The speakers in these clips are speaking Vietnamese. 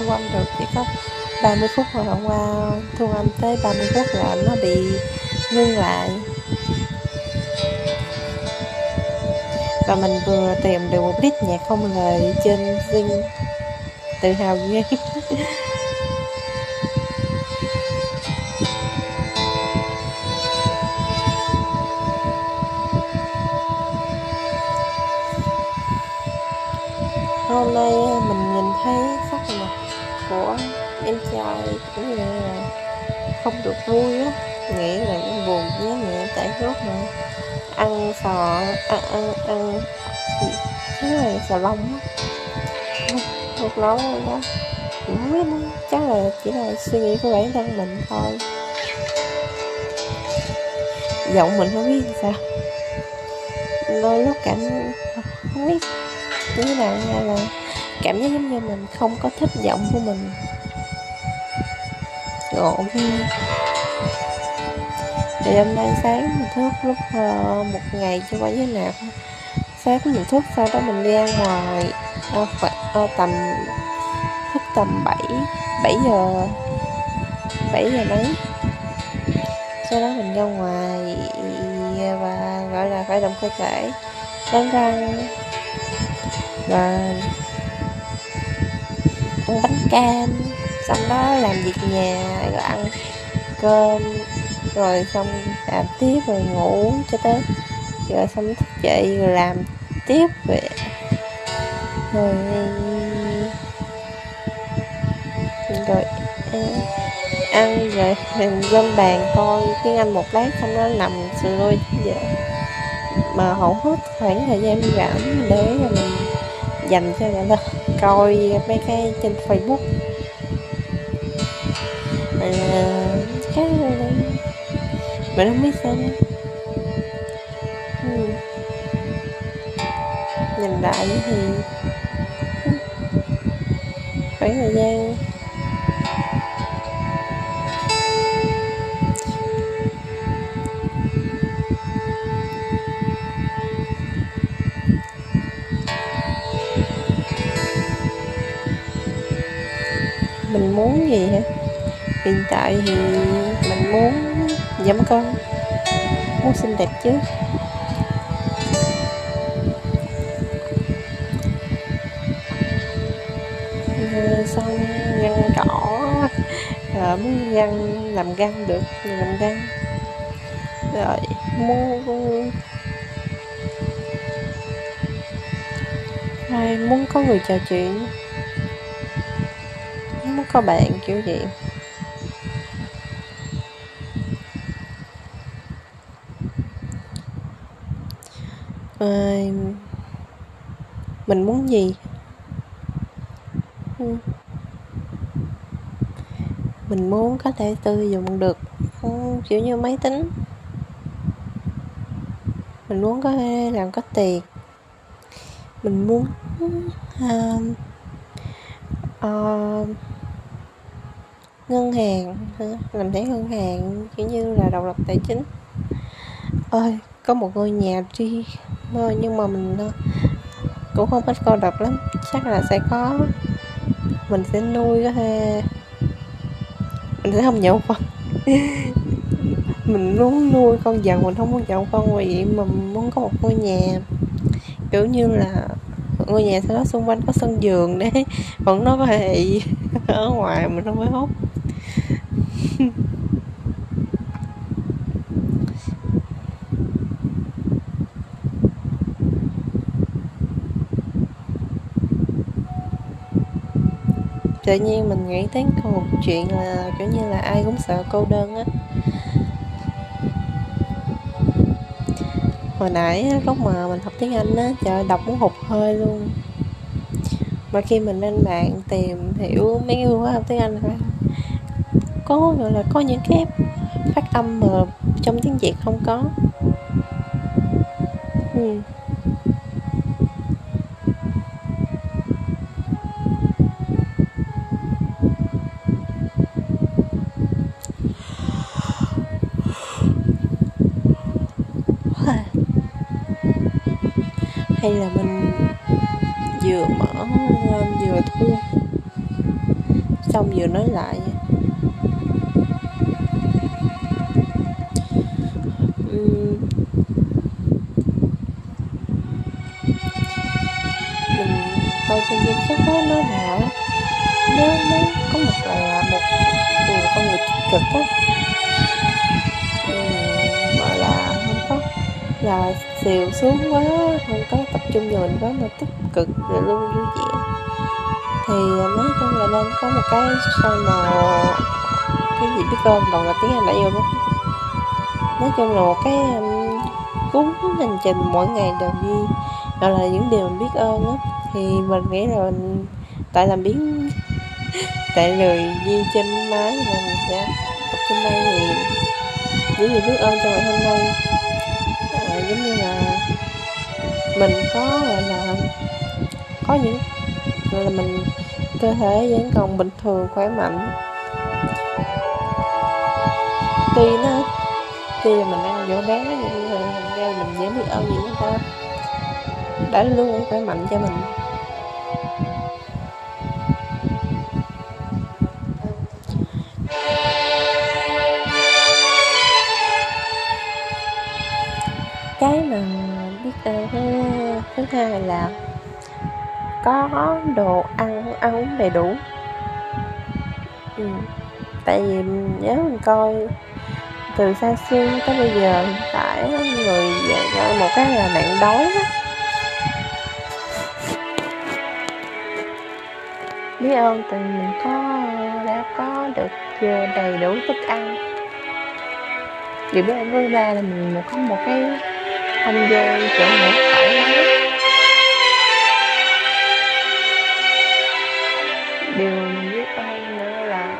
thu âm được chỉ có 30 phút hồi hôm qua thu âm tới 30 phút là nó bị ngưng lại. Và mình vừa tìm được một list nhạc không lời trên Zing, tự hào ghê. của em trai cũng như là không được vui á. Nghĩ là em buồn với mẹ tại lúc mà. Ăn sò ăn ăn ăn cái này xà lông á. Một lâu rồi đó không biết nữa. Chắc là chỉ là suy nghĩ của bản thân mình thôi. Giọng mình không biết sao. Đôi lúc cảm không biết. Như thế nào hay là cảm giác giống như mình không có thích giọng của mình. Ngộ thì hôm nay sáng mình thức lúc uh, một ngày chưa qua với nạp sáng mình thức sau đó mình đi ra ngoài. Uh, khoảng uh, tầm thức tầm 7 7 giờ 7 giờ mấy. Sau đó mình ra ngoài và gọi là phải động cơ thể. Đánh răng và ăn bánh cam xong đó làm việc nhà, rồi ăn cơm, rồi xong làm tiếp rồi ngủ cho tới rồi xong thức dậy rồi làm tiếp vậy rồi rồi ừ, ăn rồi lên bàn coi tiếng anh một lát xong đó nằm sửa đôi giờ mà hầu hết khoảng thời gian rảnh để mình dành cho cả lớp coi mấy cái trên facebook mà cái mình không biết sao nữa. Ừ. nhìn lại thì khoảng thời gian muốn gì hả? Hiện tại thì mình muốn giảm cân muốn xinh đẹp chứ. Xong răng cỏ rồi muốn răng làm răng được làm răng rồi, muốn rồi, muốn có người trò chuyện có bạn kiểu gì à, ờ, mình muốn gì? Ừ. Mình muốn có thể sử dụng được. Ừ, kiểu như máy tính. Mình muốn có thể làm có tiền. Mình muốn uh, uh, ngân hàng ừ, làm thẻ ngân hàng kiểu như là độc lập tài chính. Ơi có một ngôi nhà riêng nhưng mà mình ờ, cũng không thích cô độc lắm. Chắc là sẽ có. Mình sẽ nuôi có thể, mình sẽ không nhậu con mình muốn nuôi con vật mình không muốn nhậu con vì vậy mà mình muốn có một ngôi nhà. Kiểu như là ngôi nhà sau đó xung quanh có sân vườn đấy. Vẫn nó có thể ở ngoài, mình không phải hút. Tự nhiên mình nghĩ tới một chuyện là kiểu như là ai cũng sợ cô đơn á. Hồi nãy lúc mà mình học tiếng anh á, trời đọc muốn hụt hơi luôn. Mà khi mình lên mạng tìm hiểu mấy người khóa học tiếng anh có, gọi là có những cái phát âm mà trong tiếng việt không có. Ừ. hay là mình vừa mở vừa thu? Xong vừa nói lại. Mình coi trên danh sách đó nó là nếu nó có một là một người con người tích cực đó gọi là không có, là xìu xuống quá, không có trung nhiều mình quá mà tích cực rồi luôn vui vẻ thì nói chung là nên có một cái sao nào cái gì biết ơn còn là tiếng anh đã vô đó nói chung là một cái um, cuốn hành trình mỗi ngày đều đi. Gọi là những điều mình biết ơn á. Thì mình nghĩ là mình tại làm biến tại lười di trên máy là mình sẽ tập trên đây thì những gì biết ơn cho ngày hôm nay à, giống như là mình có, gọi là, có những, gọi là, mình cơ thể vẫn còn bình thường, khỏe mạnh. Tuy nó tuy là mình ăn dỗ bé nhưng mà thành ra mình vẫn biết ơn những người ta. Đã luôn khỏe mạnh cho mình. Cái mà biết thứ, thứ hai là có đồ ăn ăn uống đầy đủ ừ. tại vì nếu mình coi từ xa xưa tới bây giờ phải tại người một cái là nạn đói đó. biết ơn từ mình có đã có được đầy đủ thức ăn điều biết ơn với ba là mình một có một cái không gian chỗ ngủ thoải mái điều mình biết ơn nữa là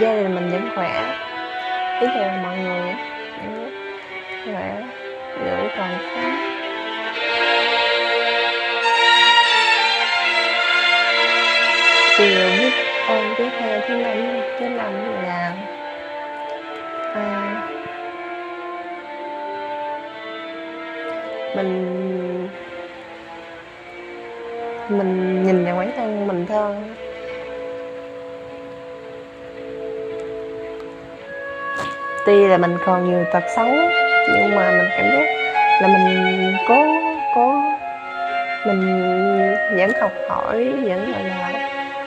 gia đình mình vẫn khỏe. Ý là mọi người vẫn khỏe giữ còn sống điều biết ơn tiếp theo thứ năm thứ năm là à, mình mình nhìn vào bản thân mình thôi. Tuy là mình còn nhiều tật xấu, nhưng mà mình cảm giác là mình cố cố. Mình vẫn học hỏi, vẫn gọi là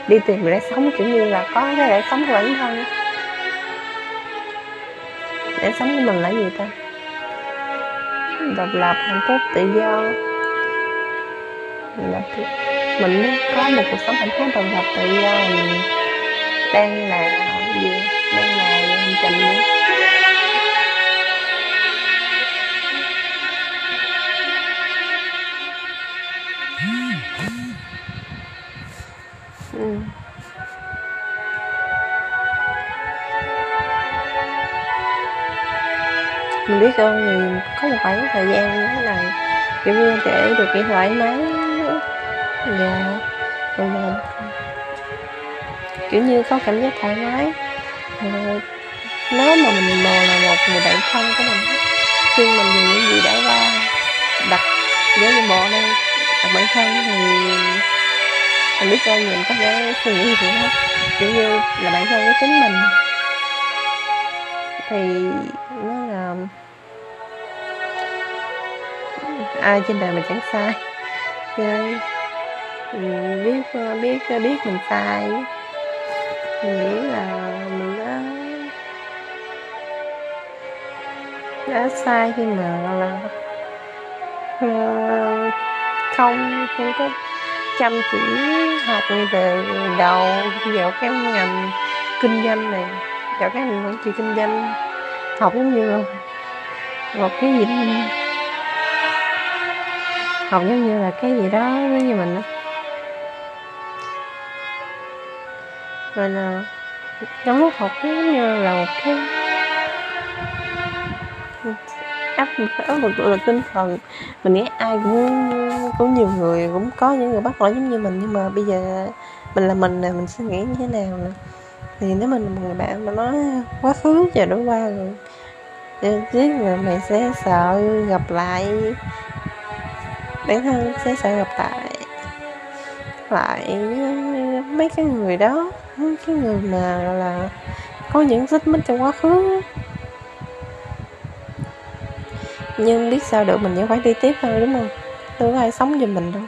đi tìm để sống, kiểu như là có cái để sống của bản thân. Để sống của mình là gì ta? Độc lập hạnh phúc tự do. Mình, mình có một cuộc sống hạnh phúc độc lập tự do. Mình đang là gì? Biết ơn thì có một khoảng thời gian như thế này, kiểu như để được cái thoải mái và rồi kiểu như có cảm giác thoải mái. Rồi nếu mà mình bồ là một người bạn thân của mình, khi mình vì những gì đã qua, đặt với như bộ đây đặt bản thân thì mình biết ơn mình có thể suy nghĩ gì hết. Kiểu như là bản thân với chính mình. Thì, nó là ai trên đời mà chẳng sai. Chơi biết ờ, biết ờ, biết mình sai. Mình nghĩ là mình đã đã sai khi mà là không không có chăm chỉ học ngay từ đầu, vào cái ngành kinh doanh này, vào cái ngành quản trị kinh doanh, học giống như một cái gì học giống như là cái gì đó giống như mình đó rồi là trong lúc học giống như là một cái áp áp lực là tinh thần. Mình nghĩ ai cũng cũng nhiều người cũng có những người bắt lỗi giống như mình, nhưng mà bây giờ mình là mình nè, mình suy nghĩ như thế nào nè. Thì nếu mình một người bạn mà nói quá khứ giờ đã qua rồi biết là mày sẽ sợ gặp lại bản thân sẽ sợ gặp lại lại mấy cái người đó, mấy cái người mà là, có những xích mích trong quá khứ. Nhưng biết sao được mình vẫn phải đi tiếp thôi, đúng không? Đâu có ai sống giùm mình đâu.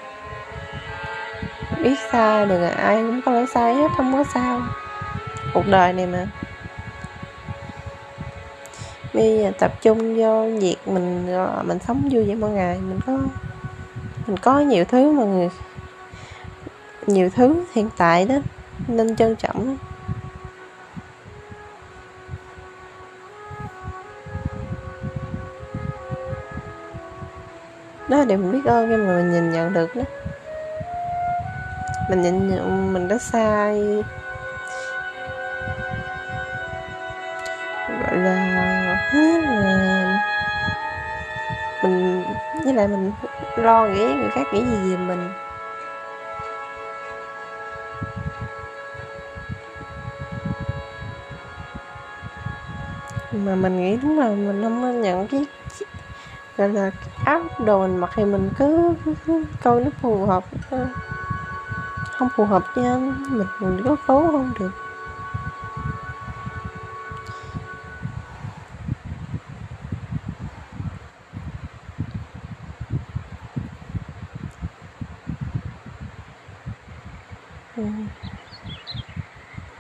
Biết sai được ai cũng có lỗi sai hết, không có sao. Cuộc đời này mà. Bây giờ tập trung vô việc mình mình sống vui vẻ mỗi ngày, mình có mình có nhiều thứ mà người nhiều thứ hiện tại đó, nên trân trọng đó là điều mình biết ơn nhưng mà mình nhìn nhận được đó. Mình nhìn nhận mình đã sai. Gọi là là mình với lại mình lo nghĩ người khác nghĩ gì về mình. Mà mình nghĩ đúng là mình không nên nhận cái gọi là áo đồ mình mặc thì mình cứ, cứ câu nó phù hợp không phù hợp với anh mình mình có cố không được.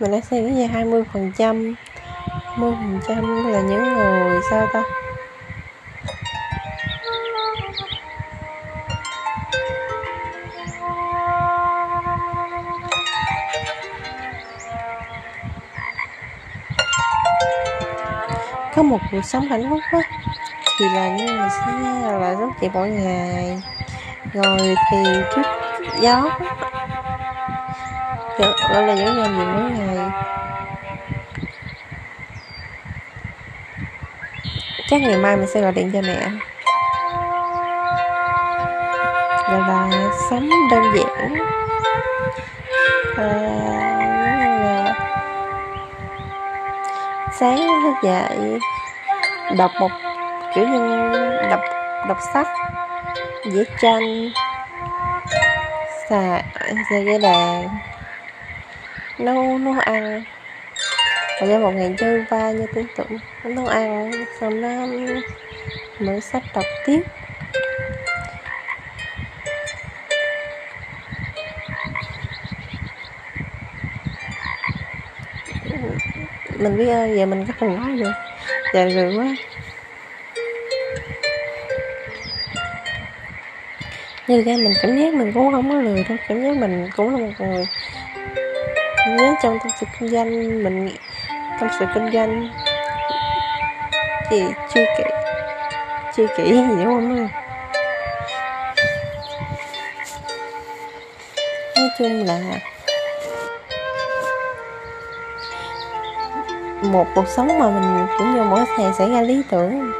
Mình đã xem cái gì hai mươi phần trăm mươi phần trăm là những người, sao ta? Có một cuộc sống hạnh phúc á, thì là những người sẽ là rất chị mỗi ngày. Ngồi thiền trước gió gọi là những người gì mỗi ngày chắc ngày mai mình sẽ gọi điện cho mẹ. Gọi là sống đơn giản. À, sáng thức dậy đọc một kiểu như đọc đọc sách vẽ tranh xà xà dây đàn nấu nấu ăn. Và ra một ngày trôi qua như tưởng. Tượng nấu ăn, xong nó mở sách đọc tiếp. Mình biết ơi, giờ mình có cần nói được giờ lười quá. Như ra mình cảm giác mình cũng không có lười đâu cảm giác mình cũng là một người nếu trong công sự kinh doanh mình trong sự kinh doanh thì chưa kỹ chưa kỹ gì đúng không nói chung là một cuộc sống mà mình cũng như mỗi ngày xảy ra lý tưởng.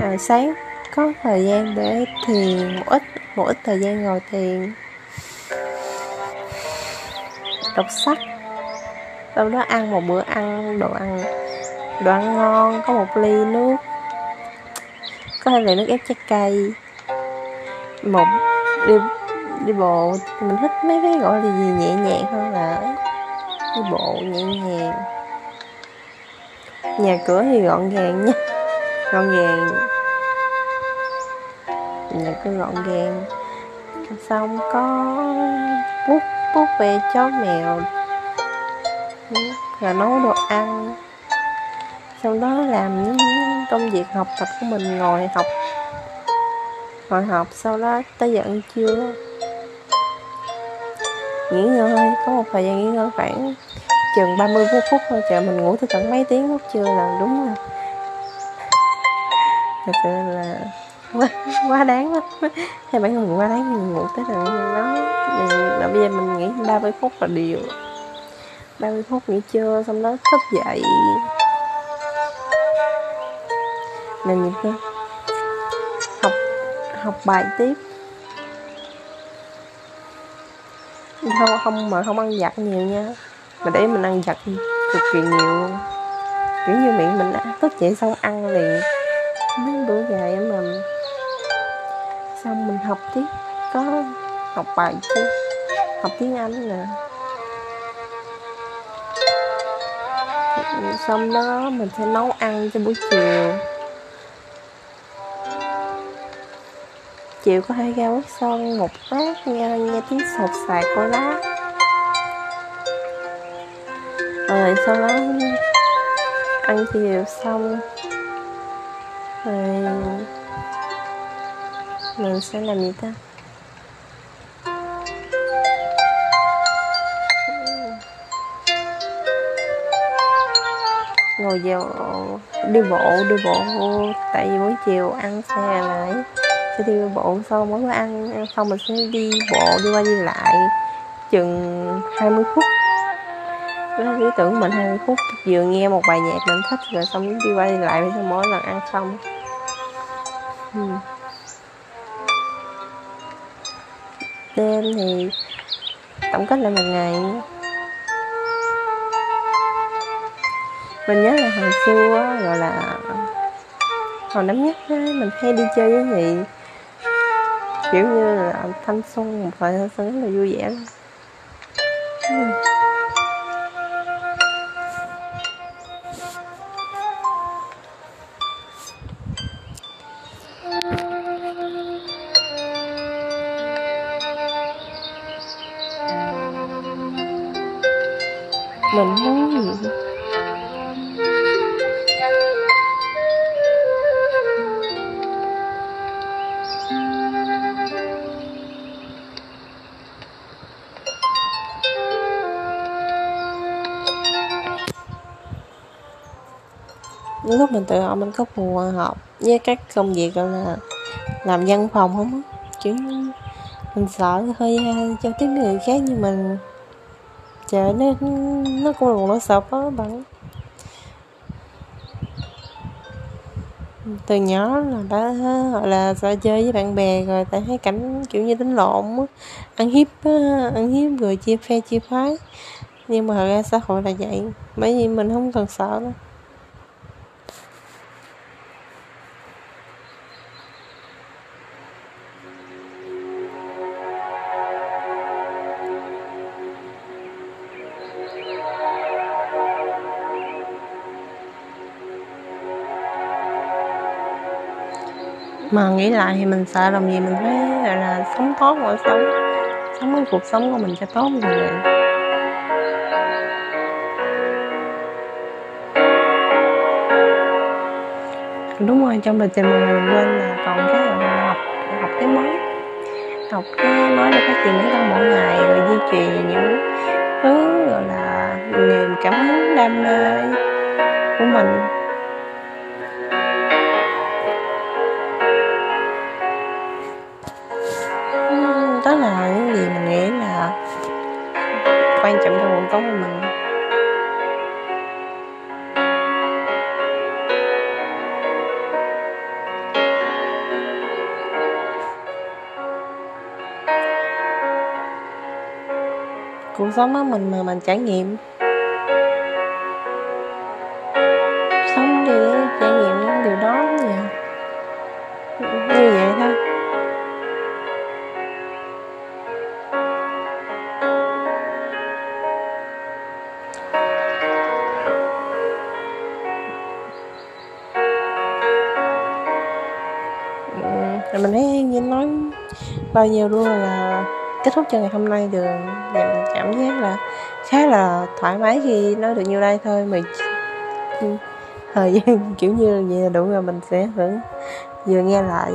À, sáng có thời gian để thiền một ít một ít thời gian ngồi thiền đọc sách. Sau đó ăn một bữa ăn, đồ ăn đồ ăn ngon, có một ly nước. Có thể là nước ép trái cây. Một đi đi bộ, mình thích mấy cái gọi là gì, nhẹ nhàng hơn là đi bộ nhẹ nhàng. Nhà cửa thì gọn gàng nha, gọn gàng nhà cứ gọn gàng xong có bút bút về chó mèo. Rồi nấu đồ ăn. Sau đó làm những công việc học tập của mình, ngồi học. Ngồi học, sau đó tới giờ ăn trưa. Nghỉ ngơi, có một thời gian nghỉ ngơi khoảng chừng 30 phút phút thôi trời mình ngủ tới tận mấy tiếng lúc trưa là đúng rồi. Thật sự là quá, quá đáng lắm hay bản thân mình quá đáng mình ngủ tới tận đó mình, là bây giờ mình nghỉ 30 phút là điều. 30 phút nghỉ trưa xong đó thức dậy. Là những cái học học bài tiếp. Không không mà không ăn giặt nhiều nha. Mà để mình ăn giặt cực kỳ nhiều. Kiểu như miệng mình đã thức dậy xong ăn liền. Mấy bữa dài mà xong mình học tiếp, có học bài chứ. Học tiếng anh nè. Xong đó mình sẽ nấu ăn cho buổi chiều. Chiều có thể ra quét son một bát nghe nghe tiếng sột sạc của lá rồi ờ, sau đó ăn chiều xong rồi mình sẽ làm gì ta? Ngồi vào đi bộ đi bộ tại vì buổi chiều ăn xe lại. Sẽ đi bộ sau mỗi bữa ăn xong mình sẽ đi bộ, đi qua đi lại chừng 20 phút. Đó lý tưởng mình 20 phút, vừa nghe một bài nhạc mình thích, rồi xong đi qua đi lại sau mỗi lần ăn xong. Đêm thì tổng kết lại một ngày. Mình nhớ là hồi xưa gọi là, hồi năm nhất á, mình hay đi chơi với chị kiểu như là thanh xuân, một thời thanh xuân rất là vui vẻ lắm từ mình tự mình có phù hợp với các công việc, gọi là làm văn phòng không kiểu mình sợ hơi giao tiếp người khác nhưng mình. Trời, nó nó cũng là một nỗi sợ đó bạn. Từ nhỏ là đã, gọi là, sợ chơi với bạn bè, rồi tại thấy cảnh kiểu như đánh lộn ăn hiếp ăn hiếp rồi chia phe, chia phái. Nhưng mà thật ra xã hội là vậy, bởi vì mình không cần sợ đâu. Mà nghĩ lại thì mình sợ làm gì mình phải là, là sống tốt mọi sống. Sống cái cuộc sống của mình cho tốt như vậy đúng rồi trong lịch trình mình quên là còn cái là học học cái mới học cái mới để phát triển bản thân mỗi ngày rồi duy trì những thứ gọi là niềm cảm hứng đam mê của mình. Quan trọng cho cuộc sống của mình. Cuộc sống á mình mà mình trải nghiệm. Bao nhiêu luôn là kết thúc cho ngày hôm nay được. Dạ, mình cảm giác là khá là thoải mái khi nói được nhiêu đây thôi. Mình ừ, thời gian kiểu như vậy là đủ rồi, mình sẽ vẫn vừa nghe lại.